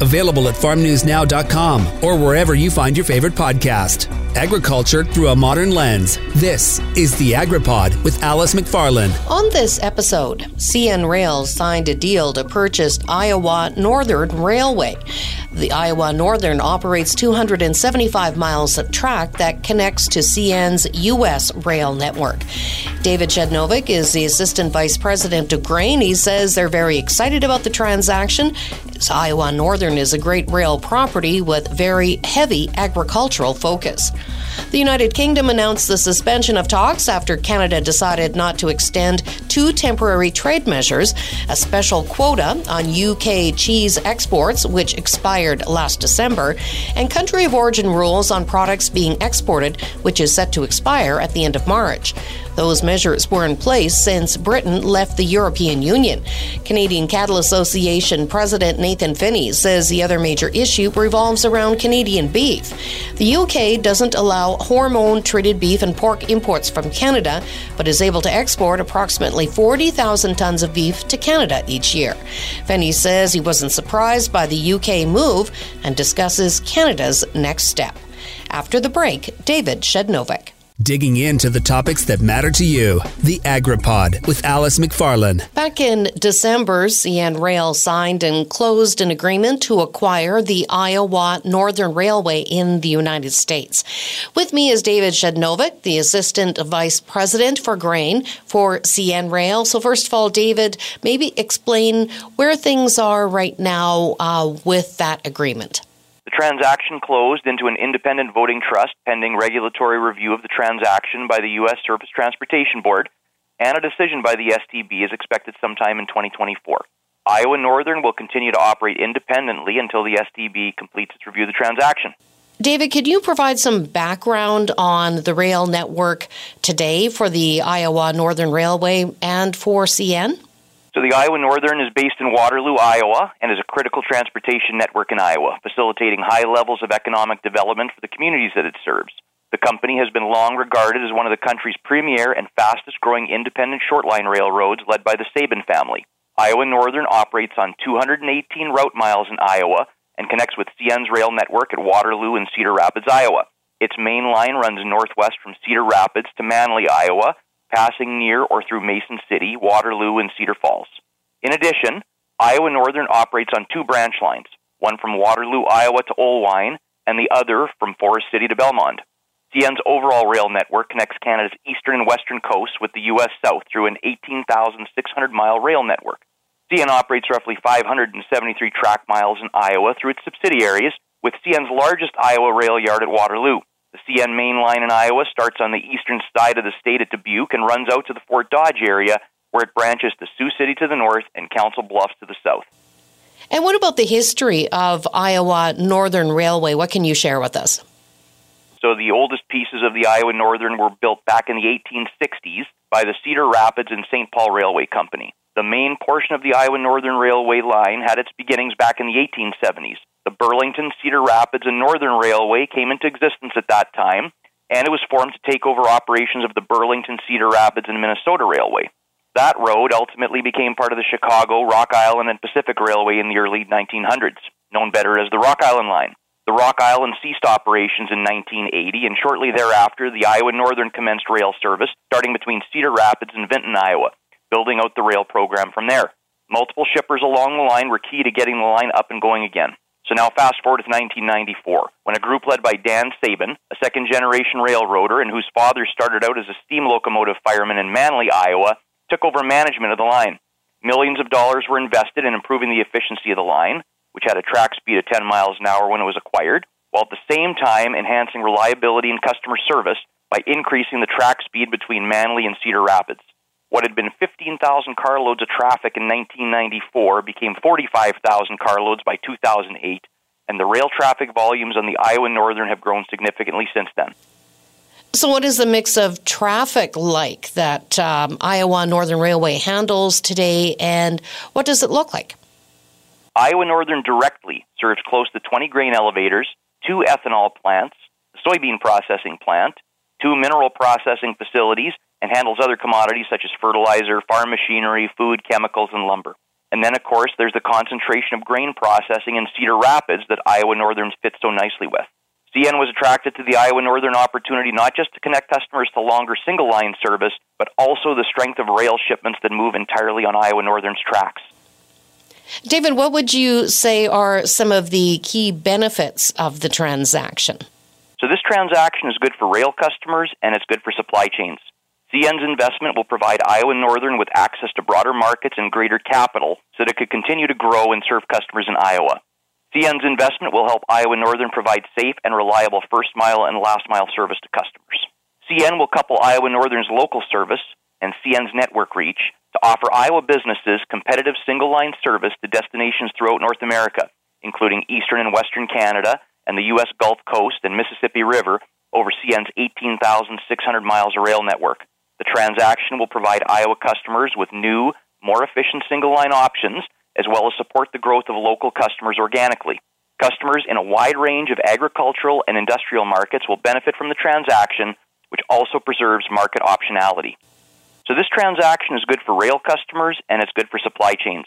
Available at farmnewsnow.com or wherever you find your favorite podcast. Agriculture through a modern lens. This is the AgriPod with Alice McFarland. On this episode, CN Rail signed a deal to purchase Iowa Northern Railway. The Iowa Northern operates 275 miles of track that connects to CN's U.S. rail network. David Przednowek is the Assistant Vice President of Grain. He says they're very excited about the transaction. Iowa Northern is a great rail property with very heavy agricultural focus. The United Kingdom announced the suspension of talks after Canada decided not to extend two temporary trade measures a special quota on UK cheese exports, which expired last December, and country of origin rules on products being exported, which is set to expire at the end of March. Those measures were in place since Britain left the European Union. Canadian Cattle Association President Nathan Phinney says the other major issue revolves around Canadian beef. The UK doesn't allow hormone treated beef and pork imports from Canada, but is able to export approximately 40,000 tons of beef to Canada each year. Phinney says he wasn't surprised by the UK move and discusses Canada's next step. After the break, David Przednowek. Digging into the topics that matter to you. The AgriPod with Alice McFarland. Back in December, CN Rail signed and closed an agreement to acquire the Iowa Northern Railway in the United States. With me is David Przednowek, the Assistant Vice President for Grain for CN Rail. So, first of all, David, maybe explain where things are right now uh, with that agreement. The transaction closed into an independent voting trust pending regulatory review of the transaction by the U.S. Surface Transportation Board, and a decision by the STB is expected sometime in 2024. Iowa Northern will continue to operate independently until the STB completes its review of the transaction. David, could you provide some background on the rail network today for the Iowa Northern Railway and for CN? So the Iowa Northern is based in Waterloo, Iowa, and is a critical transportation network in Iowa, facilitating high levels of economic development for the communities that it serves. The company has been long regarded as one of the country's premier and fastest growing independent shortline railroads led by the Sabin family. Iowa Northern operates on 218 route miles in Iowa and connects with CN's rail network at Waterloo and Cedar Rapids, Iowa. Its main line runs northwest from Cedar Rapids to Manly, Iowa, passing near or through Mason City, Waterloo, and Cedar Falls. In addition, Iowa Northern operates on two branch lines, one from Waterloo, Iowa to Oelwein, and the other from Forest City to Belmont. CN's overall rail network connects Canada's eastern and western coasts with the U.S. South through an 18,600 mile rail network. CN operates roughly 573 track miles in Iowa through its subsidiaries, with CN's largest Iowa rail yard at Waterloo. The CN main line in Iowa starts on the eastern side of the state at Dubuque and runs out to the Fort Dodge area, where it branches to Sioux City to the north and Council Bluffs to the south. And what about the history of Iowa Northern Railway? What can you share with us? So, the oldest pieces of the Iowa Northern were built back in the 1860s by the Cedar Rapids and St. Paul Railway Company. The main portion of the Iowa Northern Railway line had its beginnings back in the 1870s. The Burlington, Cedar Rapids, and Northern Railway came into existence at that time, and it was formed to take over operations of the Burlington, Cedar Rapids, and Minnesota Railway. That road ultimately became part of the Chicago, Rock Island, and Pacific Railway in the early 1900s, known better as the Rock Island Line. The Rock Island ceased operations in 1980, and shortly thereafter, the Iowa Northern commenced rail service, starting between Cedar Rapids and Vinton, Iowa, building out the rail program from there. Multiple shippers along the line were key to getting the line up and going again. So now fast forward to 1994, when a group led by Dan Sabin, a second generation railroader and whose father started out as a steam locomotive fireman in Manly, Iowa, took over management of the line. Millions of dollars were invested in improving the efficiency of the line, which had a track speed of 10 miles an hour when it was acquired, while at the same time enhancing reliability and customer service by increasing the track speed between Manly and Cedar Rapids. What had been 15,000 carloads of traffic in 1994 became 45,000 carloads by 2008, and the rail traffic volumes on the Iowa Northern have grown significantly since then. So, what is the mix of traffic like that um, Iowa Northern Railway handles today, and what does it look like? Iowa Northern directly serves close to 20 grain elevators, two ethanol plants, a soybean processing plant, two mineral processing facilities, and handles other commodities such as fertilizer, farm machinery, food, chemicals, and lumber. And then, of course, there's the concentration of grain processing in Cedar Rapids that Iowa Northern fits so nicely with. CN was attracted to the Iowa Northern opportunity not just to connect customers to longer single line service, but also the strength of rail shipments that move entirely on Iowa Northern's tracks. David, what would you say are some of the key benefits of the transaction? So, this transaction is good for rail customers and it's good for supply chains. CN's investment will provide Iowa Northern with access to broader markets and greater capital so that it could continue to grow and serve customers in Iowa. CN's investment will help Iowa Northern provide safe and reliable first mile and last mile service to customers. CN will couple Iowa Northern's local service and CN's network reach to offer Iowa businesses competitive single line service to destinations throughout North America, including eastern and western Canada and the U.S. Gulf Coast and Mississippi River over CN's 18,600 miles of rail network. The transaction will provide Iowa customers with new, more efficient single line options as well as support the growth of local customers organically. Customers in a wide range of agricultural and industrial markets will benefit from the transaction, which also preserves market optionality. So, this transaction is good for rail customers and it's good for supply chains.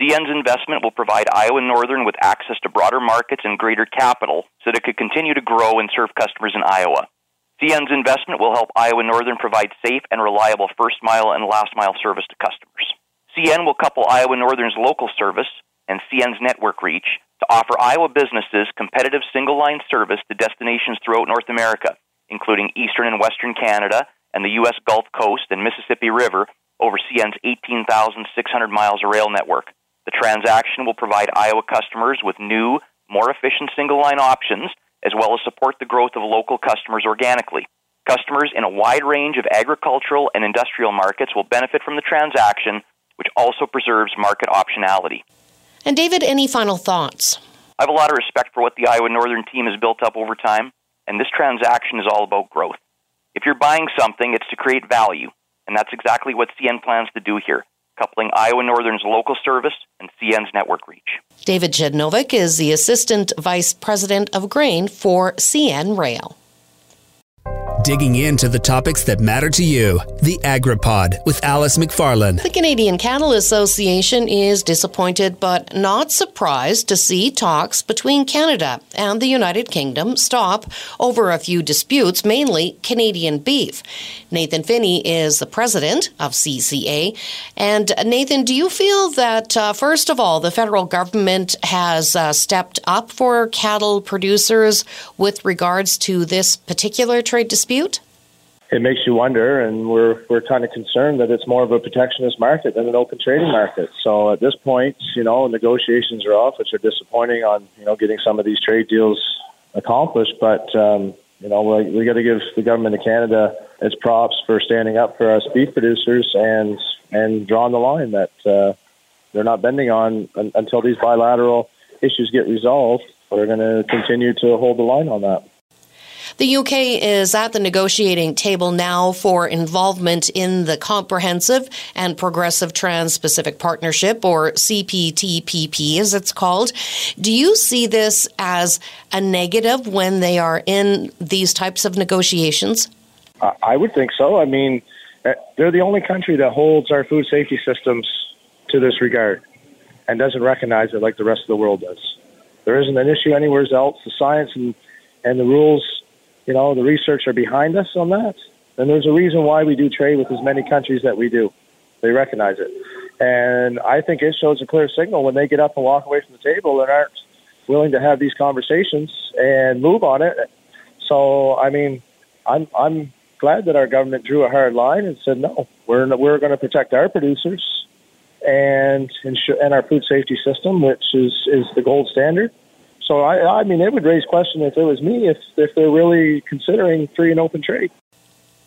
CN's investment will provide Iowa Northern with access to broader markets and greater capital so that it could continue to grow and serve customers in Iowa. CN's investment will help Iowa Northern provide safe and reliable first mile and last mile service to customers. CN will couple Iowa Northern's local service and CN's network reach to offer Iowa businesses competitive single line service to destinations throughout North America, including eastern and western Canada and the U.S. Gulf Coast and Mississippi River over CN's 18,600 miles of rail network. The transaction will provide Iowa customers with new, more efficient single line options, as well as support the growth of local customers organically. Customers in a wide range of agricultural and industrial markets will benefit from the transaction which also preserves market optionality. And David, any final thoughts? I have a lot of respect for what the Iowa Northern team has built up over time, and this transaction is all about growth. If you're buying something, it's to create value, and that's exactly what CN plans to do here, coupling Iowa Northern's local service and CN's network reach. David Przednowek is the Assistant Vice President of Grain for CN Rail digging into the topics that matter to you. The AgriPod with Alice McFarland. The Canadian Cattle Association is disappointed but not surprised to see talks between Canada and the United Kingdom stop over a few disputes, mainly Canadian beef. Nathan Phinney is the president of CCA. And Nathan, do you feel that, uh, first of all, the federal government has uh, stepped up for cattle producers with regards to this particular trade dispute? Dispute? It makes you wonder, and we're we're kind of concerned that it's more of a protectionist market than an open trading market. So at this point, you know, negotiations are off, which are disappointing on you know getting some of these trade deals accomplished. But um, you know, we, we got to give the government of Canada its props for standing up for us beef producers and and drawing the line that uh, they're not bending on until these bilateral issues get resolved. They're going to continue to hold the line on that. The UK is at the negotiating table now for involvement in the Comprehensive and Progressive Trans Pacific Partnership, or CPTPP as it's called. Do you see this as a negative when they are in these types of negotiations? I would think so. I mean, uh, they're the only country that holds our food safety systems to this regard and doesn't recognize it like the rest of the world does. There isn't an issue anywhere else. The science and, and the rules you know, the research are behind us on that. And there's a reason why we do trade with as many countries that we do. They recognize it. And I think it shows a clear signal when they get up and walk away from the table and aren't willing to have these conversations and move on it. So, I mean, I'm, I'm glad that our government drew a hard line and said, no, we're, we're going to protect our producers and, and our food safety system, which is, is the gold standard. So I, I mean, it would raise question if it was me if if they're really considering free and open trade.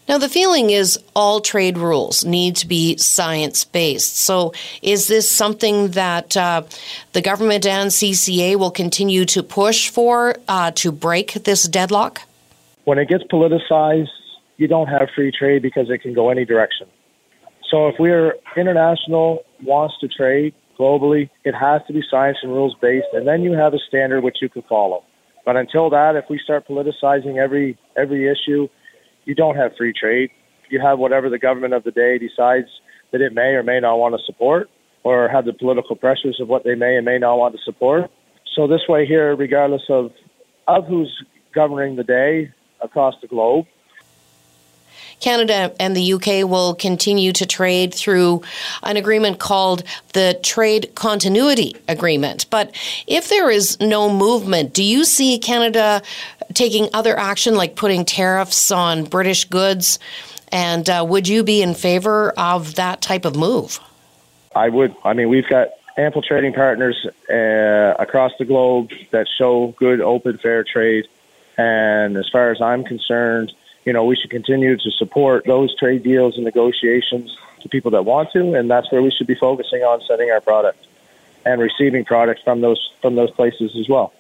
Now, the feeling is all trade rules need to be science based. So, is this something that uh, the government and CCA will continue to push for uh, to break this deadlock? When it gets politicized, you don't have free trade because it can go any direction. So, if we're international, wants to trade, globally, it has to be science and rules based, and then you have a standard which you can follow. But until that, if we start politicizing every every issue, you don't have free trade. You have whatever the government of the day decides that it may or may not want to support, or have the political pressures of what they may and may not want to support. So this way here, regardless of of who's governing the day across the globe, Canada and the UK will continue to trade through an agreement called the Trade Continuity Agreement. But if there is no movement, do you see Canada taking other action like putting tariffs on British goods? And uh, would you be in favor of that type of move? I would. I mean, we've got ample trading partners uh, across the globe that show good, open, fair trade. And as far as I'm concerned, you know, we should continue to support those trade deals and negotiations to people that want to, and that's where we should be focusing on sending our product and receiving products from those from those places as well.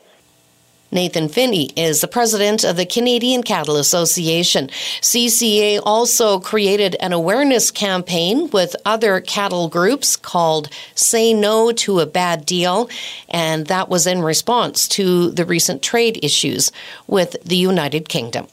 Nathan Phinney is the president of the Canadian Cattle Association. CCA also created an awareness campaign with other cattle groups called Say No to a Bad Deal, and that was in response to the recent trade issues with the United Kingdom.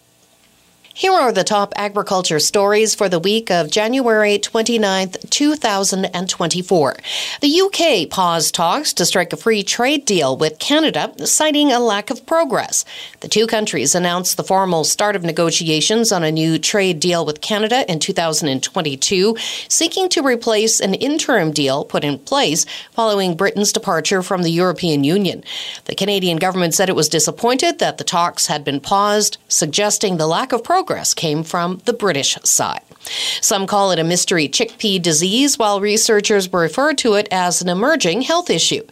Here are the top agriculture stories for the week of January 29th, 2024. The UK paused talks to strike a free trade deal with Canada, citing a lack of progress. The two countries announced the formal start of negotiations on a new trade deal with Canada in 2022, seeking to replace an interim deal put in place following Britain's departure from the European Union. The Canadian government said it was disappointed that the talks had been paused, suggesting the lack of progress progress came from the British side. Some call it a mystery chickpea disease, while researchers refer to it as an emerging health issue.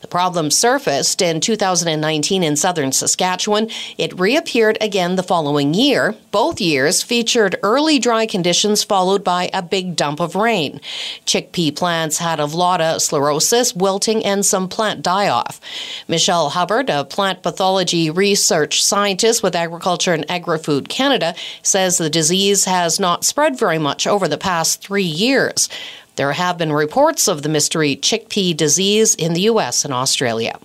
The problem surfaced in 2019 in southern Saskatchewan. It reappeared again the following year. Both years featured early dry conditions followed by a big dump of rain. Chickpea plants had avlata sclerosis, wilting, and some plant die off. Michelle Hubbard, a plant pathology research scientist with Agriculture and Agri-Food Canada, says the disease has not spread very much over the past three years. There have been reports of the mystery chickpea disease in the U.S. and Australia.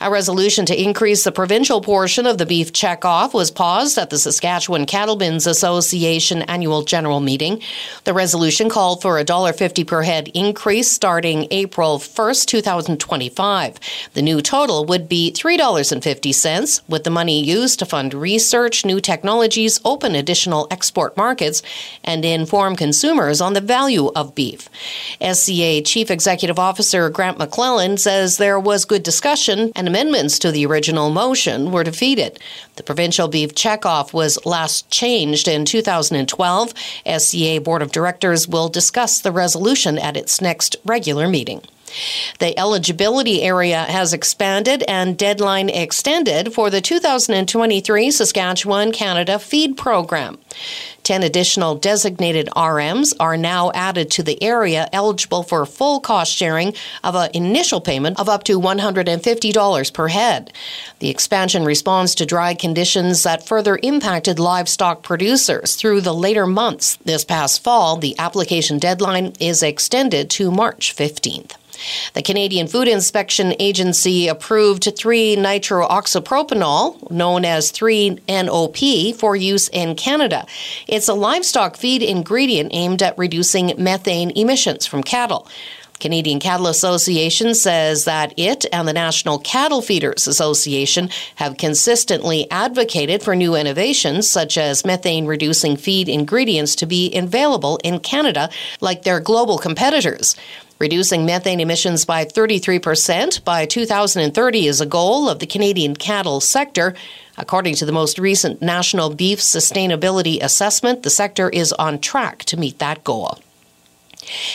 A resolution to increase the provincial portion of the beef checkoff was paused at the Saskatchewan Cattlemen's Association annual general meeting. The resolution called for a $1.50 per head increase starting April 1st, 2025. The new total would be $3.50, with the money used to fund research, new technologies, open additional export markets, and inform consumers on the value of beef. SCA Chief Executive Officer Grant McClellan says there was good discussion and amendments to the original motion were defeated. The provincial beef checkoff was last changed in 2012. SCA Board of Directors will discuss the resolution at its next regular meeting. The eligibility area has expanded and deadline extended for the 2023 Saskatchewan Canada Feed Program. 10 additional designated RMs are now added to the area eligible for full cost sharing of an initial payment of up to $150 per head. The expansion responds to dry conditions that further impacted livestock producers through the later months. This past fall, the application deadline is extended to March 15th. The Canadian Food Inspection Agency approved 3 nitrooxypropanol, known as 3NOP, for use in Canada. It's a livestock feed ingredient aimed at reducing methane emissions from cattle. Canadian Cattle Association says that it and the National Cattle Feeders Association have consistently advocated for new innovations such as methane reducing feed ingredients to be available in Canada like their global competitors. Reducing methane emissions by 33% by 2030 is a goal of the Canadian cattle sector. According to the most recent National Beef Sustainability Assessment, the sector is on track to meet that goal.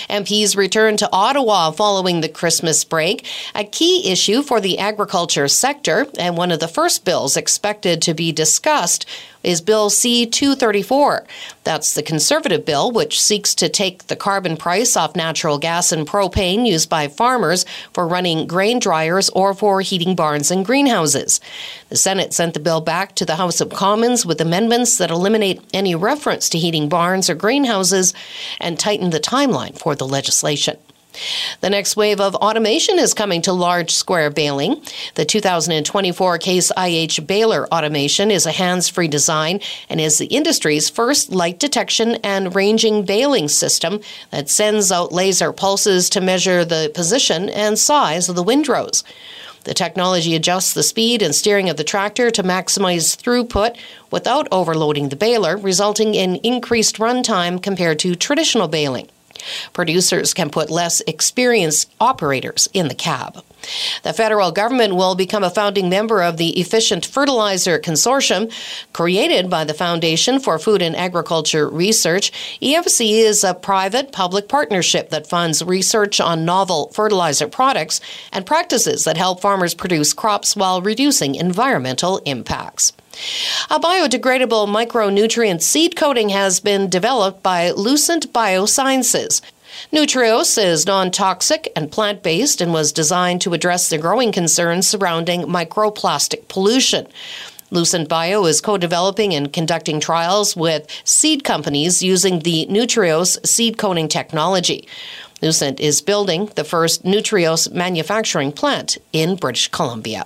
MPs return to Ottawa following the Christmas break, a key issue for the agriculture sector, and one of the first bills expected to be discussed is Bill C 234. That's the conservative bill, which seeks to take the carbon price off natural gas and propane used by farmers for running grain dryers or for heating barns and greenhouses. The Senate sent the bill back to the House of Commons with amendments that eliminate any reference to heating barns or greenhouses and tighten the timeline for the legislation. The next wave of automation is coming to large square baling. The 2024 Case IH baler automation is a hands free design and is the industry's first light detection and ranging baling system that sends out laser pulses to measure the position and size of the windrows. The technology adjusts the speed and steering of the tractor to maximize throughput without overloading the baler, resulting in increased runtime compared to traditional baling. Producers can put less experienced operators in the cab. The federal government will become a founding member of the Efficient Fertilizer Consortium, created by the Foundation for Food and Agriculture Research. EFC is a private public partnership that funds research on novel fertilizer products and practices that help farmers produce crops while reducing environmental impacts. A biodegradable micronutrient seed coating has been developed by Lucent Biosciences. Nutreos is non toxic and plant based and was designed to address the growing concerns surrounding microplastic pollution. Lucent Bio is co developing and conducting trials with seed companies using the Nutreos seed coating technology. Lucent is building the first Nutreos manufacturing plant in British Columbia.